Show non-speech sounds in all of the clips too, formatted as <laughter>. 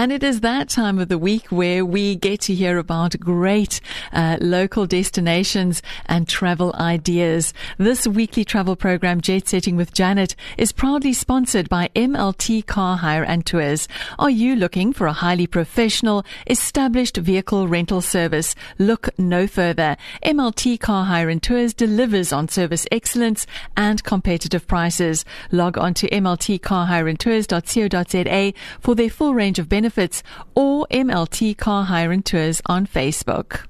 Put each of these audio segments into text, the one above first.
And it is that time of the week where we get to hear about great uh, local destinations and travel ideas. This weekly travel program, Jet Setting with Janet, is proudly sponsored by MLT Car Hire and Tours. Are you looking for a highly professional, established vehicle rental service? Look no further. MLT Car Hire and Tours delivers on service excellence and competitive prices. Log on to mltcarhireandtours.co.za for their full range of benefits or MLT Car Hire and Tours on Facebook.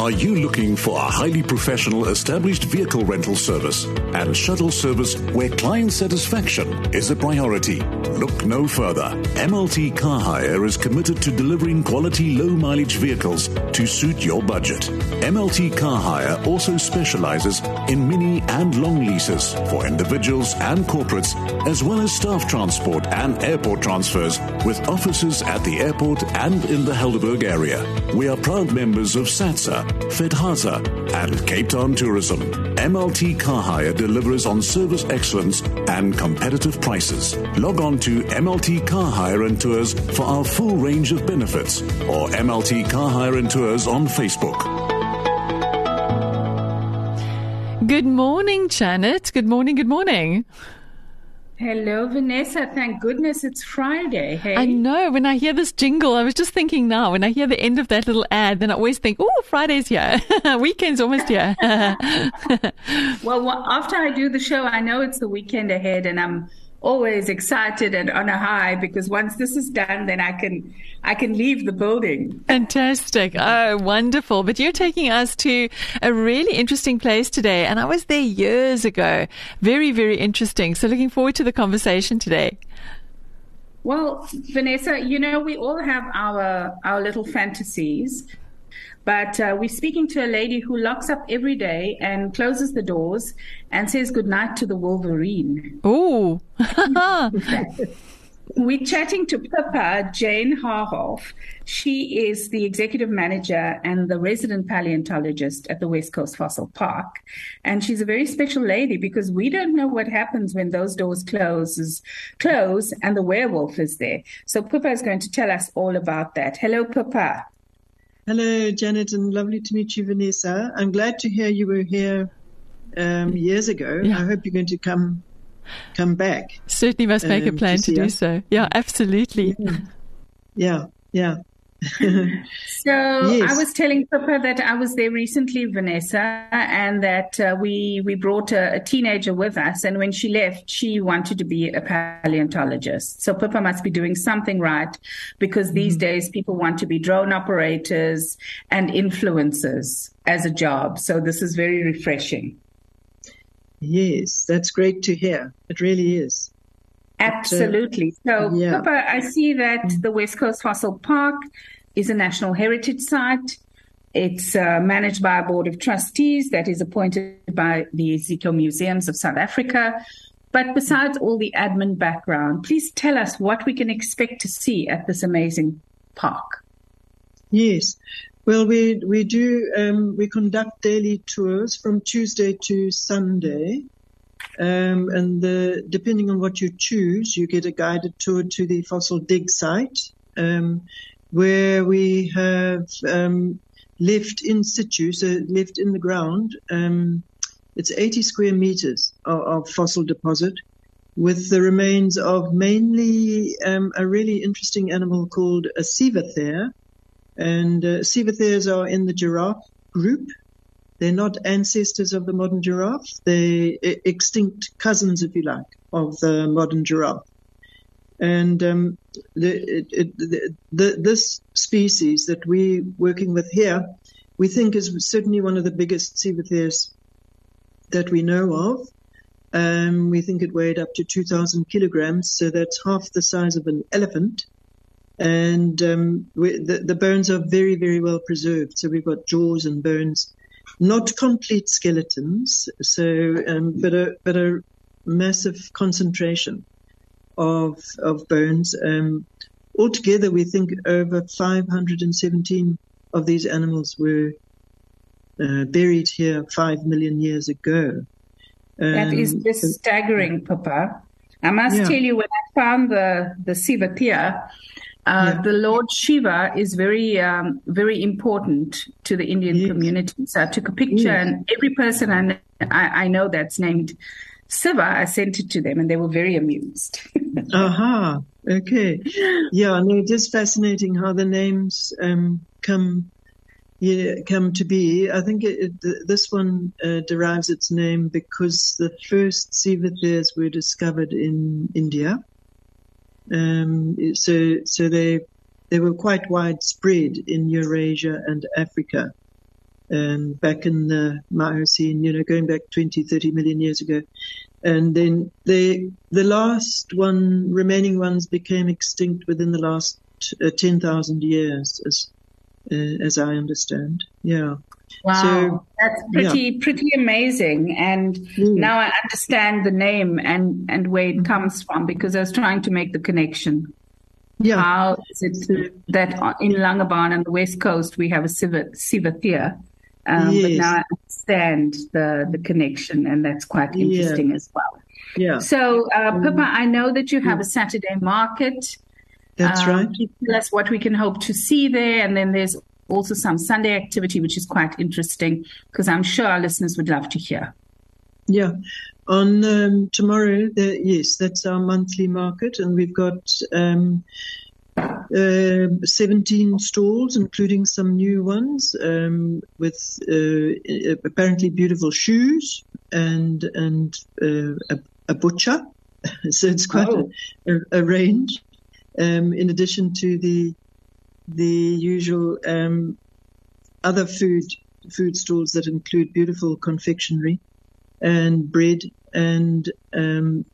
Are you looking for a highly professional established vehicle rental service and shuttle service where client satisfaction is a priority? Look no further. MLT Car Hire is committed to delivering quality low mileage vehicles to suit your budget. MLT Car Hire also specializes in mini and long leases for individuals and corporates, as well as staff transport and airport transfers with offices at the airport and in the Helderberg area. We are proud members of SATSA FedHasa, and Cape Town Tourism. MLT Car Hire delivers on service excellence and competitive prices. Log on to MLT Car Hire and Tours for our full range of benefits or MLT Car Hire and Tours on Facebook. Good morning, Janet. Good morning. Good morning. Hello, Vanessa. Thank goodness it's Friday. Hey. I know. When I hear this jingle, I was just thinking now, when I hear the end of that little ad, then I always think, oh, Friday's here. <laughs> Weekend's almost here. <laughs> well, after I do the show, I know it's the weekend ahead and I'm always excited and on a high because once this is done, then I can I can leave the building. Fantastic! Oh, wonderful! But you're taking us to a really interesting place today, and I was there years ago. Very, very interesting. So, looking forward to the conversation today. Well, Vanessa, you know we all have our our little fantasies. But uh, we're speaking to a lady who locks up every day and closes the doors and says goodnight to the Wolverine. Oh. <laughs> <laughs> We're chatting to Pippa Jane Haarhoff. She is the executive manager and the resident paleontologist at the West Coast Fossil Park. And she's a very special lady because we don't know what happens when those doors closes, close and the werewolf is there. So Pippa is going to tell us all about that. Hello, Pippa. Hello, Janet, and lovely to meet you, Vanessa. I'm glad to hear you were here um, years ago. Yeah. I hope you're going to come come back. Certainly must make um, a plan to, to do us. so. Yeah, absolutely. Yeah, yeah. yeah. <laughs> <laughs> so yes. I was telling Pippa that I was there recently, Vanessa, and that uh, we we brought a, a, teenager with us, and when she left, she wanted to be a paleontologist. So Pippa must be doing something right, because these mm days people want to be drone operators and influencers as a job. So this is very refreshing. Yes, that's great to hear. It really is. Absolutely. So, yeah. Pippa, I see that mm. the West Coast Fossil Park is a national heritage site. It's uh, managed by a board of trustees that is appointed by the Iziko Museums of South Africa. But besides all the admin background, please tell us what we can expect to see at this amazing park. Yes. Well, we we do um, we conduct daily tours from Tuesday to Sunday, um, and the, depending on what you choose, you get a guided tour to the fossil dig site, um, where we have um, left in situ, so left in the ground. Um, it's 80 square meters of, of, fossil deposit with the remains of mainly um, a really interesting animal called a Sivathere. And uh, are in the giraffe group. They're not ancestors of the modern giraffe. They're extinct cousins, if you like, of the modern giraffe. And um, the, it, it, the, the, this species that we're working with here, we think is certainly one of the biggest Sivatheres that we know of. Um, we think it weighed up to 2,000 kilograms, so that's half the size of an elephant. And um, we, the, the bones are very, very well preserved. So we've got jaws and bones not complete skeletons, so um, but a but a massive concentration of of bones. Um, altogether, we think over 517 of these animals were uh, buried here five million years ago. Um, that is um, just staggering, Papa. I must yeah. tell you, when I found the the Sivathere, uh, yeah. the Lord Shiva is very, um, very important to the Indian yes. community. So I took a picture, yes. and every person I, I, I know that's named Siva, I sent it to them, and they were very amused. <laughs> Aha. Okay. Yeah, no, it is fascinating how the names um, come yeah, come to be. I think it, it, this one uh, derives its name because the first Sivatheres were discovered in India. Um, so, so they they were quite widespread in Eurasia and Africa. Um, back in the Miocene, you know, going back 20, 30 million years ago. And then they, the last one, remaining ones became extinct within the last uh, 10,000 years, as, uh, as I understand. Yeah. Wow, so, that's pretty yeah. pretty amazing. And mm. now I understand the name and and where it comes from because I was trying to make the connection. Yeah. How is it that in Langebaan on the west coast we have a Sivathere, um, yes. but now I understand the the connection, and that's quite interesting yeah. as well. Yeah. So, uh, mm. Pippa, I know that you have a Saturday market. That's um, right. Tell us what we can hope to see there, and then there's also some Sunday activity, which is quite interesting because I'm sure our listeners would love to hear. Yeah. On um, tomorrow, the, yes, that's our monthly market, and we've got um, uh, 17 stalls, including some new ones, um, with uh, apparently beautiful shoes and and uh, a, a, butcher. <laughs> so it's quite oh. a, a, range. Um, in addition to the the usual um, other food food stalls that include beautiful confectionery and bread and um,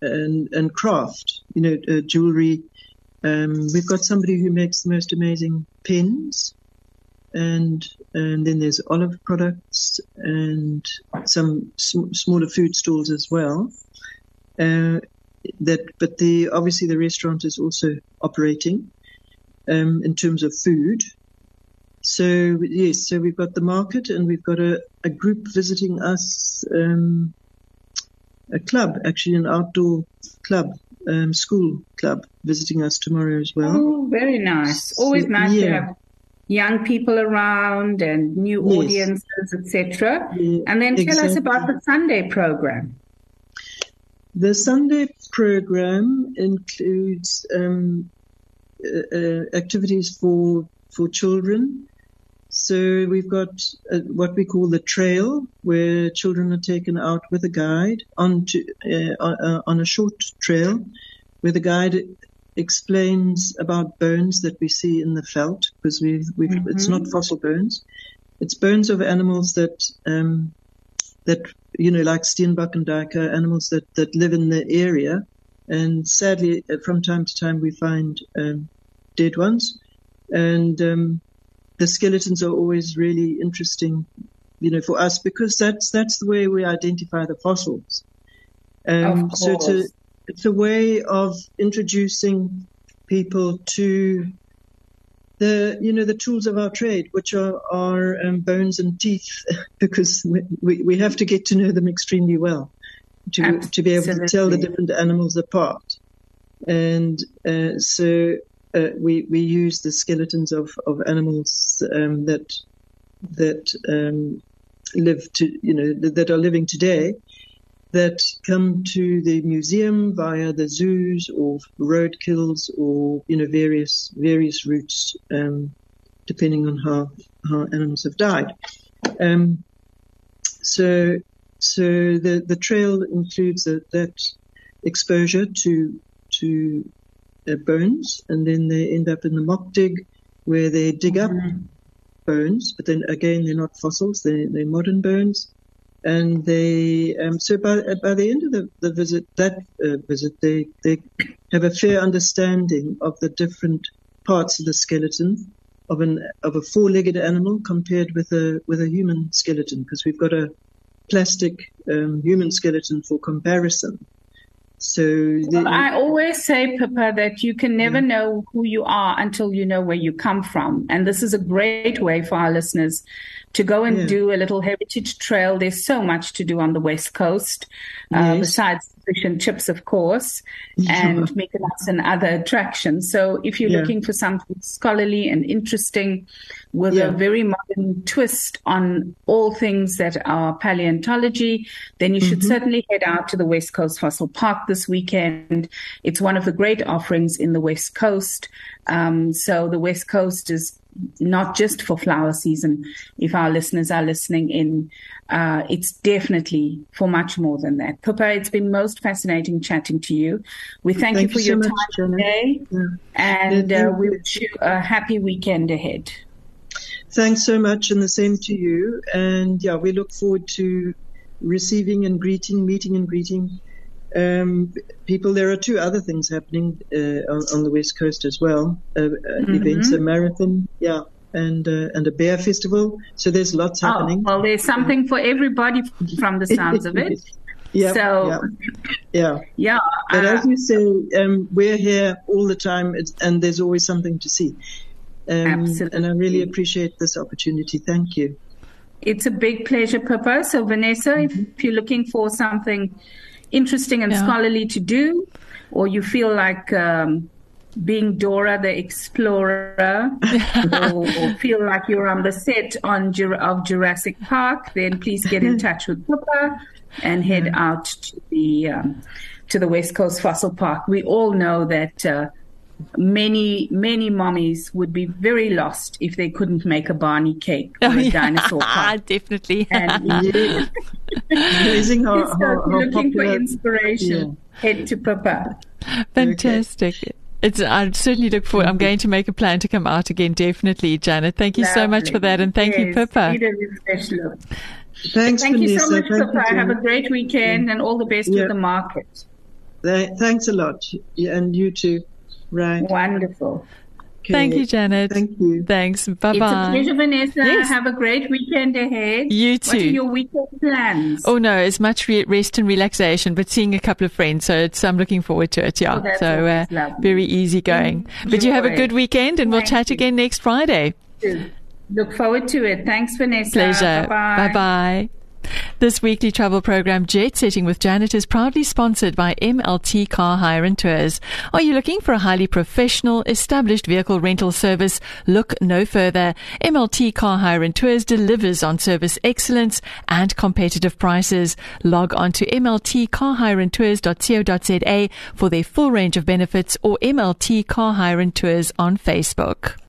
and and craft, you know, uh, jewelry. Um, we've got somebody who makes the most amazing pins, and and then there's olive products and some sm- smaller food stalls as well. Uh, that, but the obviously the restaurant is also operating, um, in terms of food. So yes, so we've got the market and we've got a, a group visiting us, um, a club, actually an outdoor club, um, school club visiting us tomorrow as well. Oh, very nice. Always nice yeah. to have young people around and new yes. audiences, etc. Yeah, and then tell exactly. us about the Sunday program. The Sunday program includes um, uh, uh, activities for for children. So we've got uh, what we call the trail, where children are taken out with a guide onto uh, uh, on a short trail, where the guide explains about bones that we see in the veld, because we mm-hmm. it's not fossil bones, it's bones of animals that um, that you know like steenbok and duiker, animals that that live in the area, and sadly from time to time we find um, dead ones. And um, the skeletons are always really interesting, you know, for us because that's that's the way we identify the fossils. Um, so it's a it's a way of introducing people to the you know the tools of our trade, which are our um, bones and teeth, <laughs> because we, we, we have to get to know them extremely well to to be able to tell the different animals apart. And uh, so uh, we we use the skeletons of of animals um, that that um, live to you know that are living today that come to the museum via the zoos or roadkills or you know various various routes um, depending on how how animals have died. Um, so so the the trail includes a, that exposure to to bones, and then they end up in the mock dig, where they dig up mm-hmm. bones, but then again they're not fossils; they're, they're modern bones. And they um, so by by the end of the, the visit, that uh, visit, they they have a fair understanding of the different parts of the skeleton of an of a four-legged animal compared with a with a human skeleton, because we've got a plastic um, human skeleton for comparison. So the, well, I always say, Pippa, that you can never yeah. know who you are until you know where you come from. And this is a great way for our listeners to go and yeah. do a little heritage trail. There's so much to do on the West Coast, uh, yes. besides fish and chips, of course, and Mykonos and other attractions. So if you're yeah. looking for something scholarly and interesting with yeah. a very modern twist on all things that are paleontology, then you should mm-hmm. certainly head out to the West Coast Fossil Park this weekend. It's one of the great offerings in the West Coast. Um, so the West Coast is not just for flower season. If our listeners are listening in, uh, it's definitely for much more than that. Pippa, it's been most fascinating chatting to you. We thank, thank you for you your so time much, today, yeah. and uh, we wish you a happy weekend ahead. Thanks so much, and the same to you. And yeah, we look forward to receiving and greeting, meeting and greeting um, people. There are two other things happening uh, on, on, the west coast as well. Uh, uh, mm-hmm. Events, a marathon, yeah, and uh, and a bear festival. So there's lots oh, happening. Well, there's something for everybody from the sounds of it. <laughs> Yeah, so, yeah, yeah. yeah but as uh, you say, um, we're here all the time, and there's always something to see. Um, absolutely. And I really appreciate this opportunity. Thank you. It's a big pleasure, Pippa. So, Vanessa, mm-hmm. if you're looking for something interesting and yeah. scholarly to do, or you feel like um, being Dora the Explorer, <laughs> or, or, feel like you're on the set on of Jurassic Park, then please get in <laughs> touch with Pippa and head out to the um, to the West Coast Fossil Park. We all know that. Uh, many many mommies would be very lost if they couldn't make a Barney cake oh, a yeah. dinosaur <laughs> park. Definitely. And amazing how, how, how looking popular. for inspiration. Yeah. Head to Papa. Fantastic. Okay. It's, I certainly look forward. I'm going to make a plan to come out again. Definitely, Janet. Thank you Lovely. so much for that, and thank yes, you, Pippa. Thanks, thank Vanessa. you so much, thank Pippa. Have a great weekend, mm. and all the best with the market. Thanks a lot, and you too. Right. Wonderful. Okay. Thank you, Janet. Thank you. Thanks. Bye bye. It's a pleasure, Vanessa. Yes. Have a great weekend ahead. You too. What are your weekend plans? Oh no, it's much re- rest and relaxation, but seeing a couple of friends. So it's, I'm looking forward to it. Yeah. Oh, so uh, very easy going. Mm, but you have a good weekend, and Thank we'll chat you. again next Friday. Look forward to it. Thanks, Vanessa. Pleasure. Bye bye. This weekly travel program, Jet Setting with Janet, is proudly sponsored by MLT Car Hire and Tours. Are you looking for a highly professional, established vehicle rental service? Look no further. MLT Car Hire and Tours delivers on service excellence and competitive prices. Log on to mltcarhireandtours.co.za for their full range of benefits or MLT Car Hire and Tours on Facebook.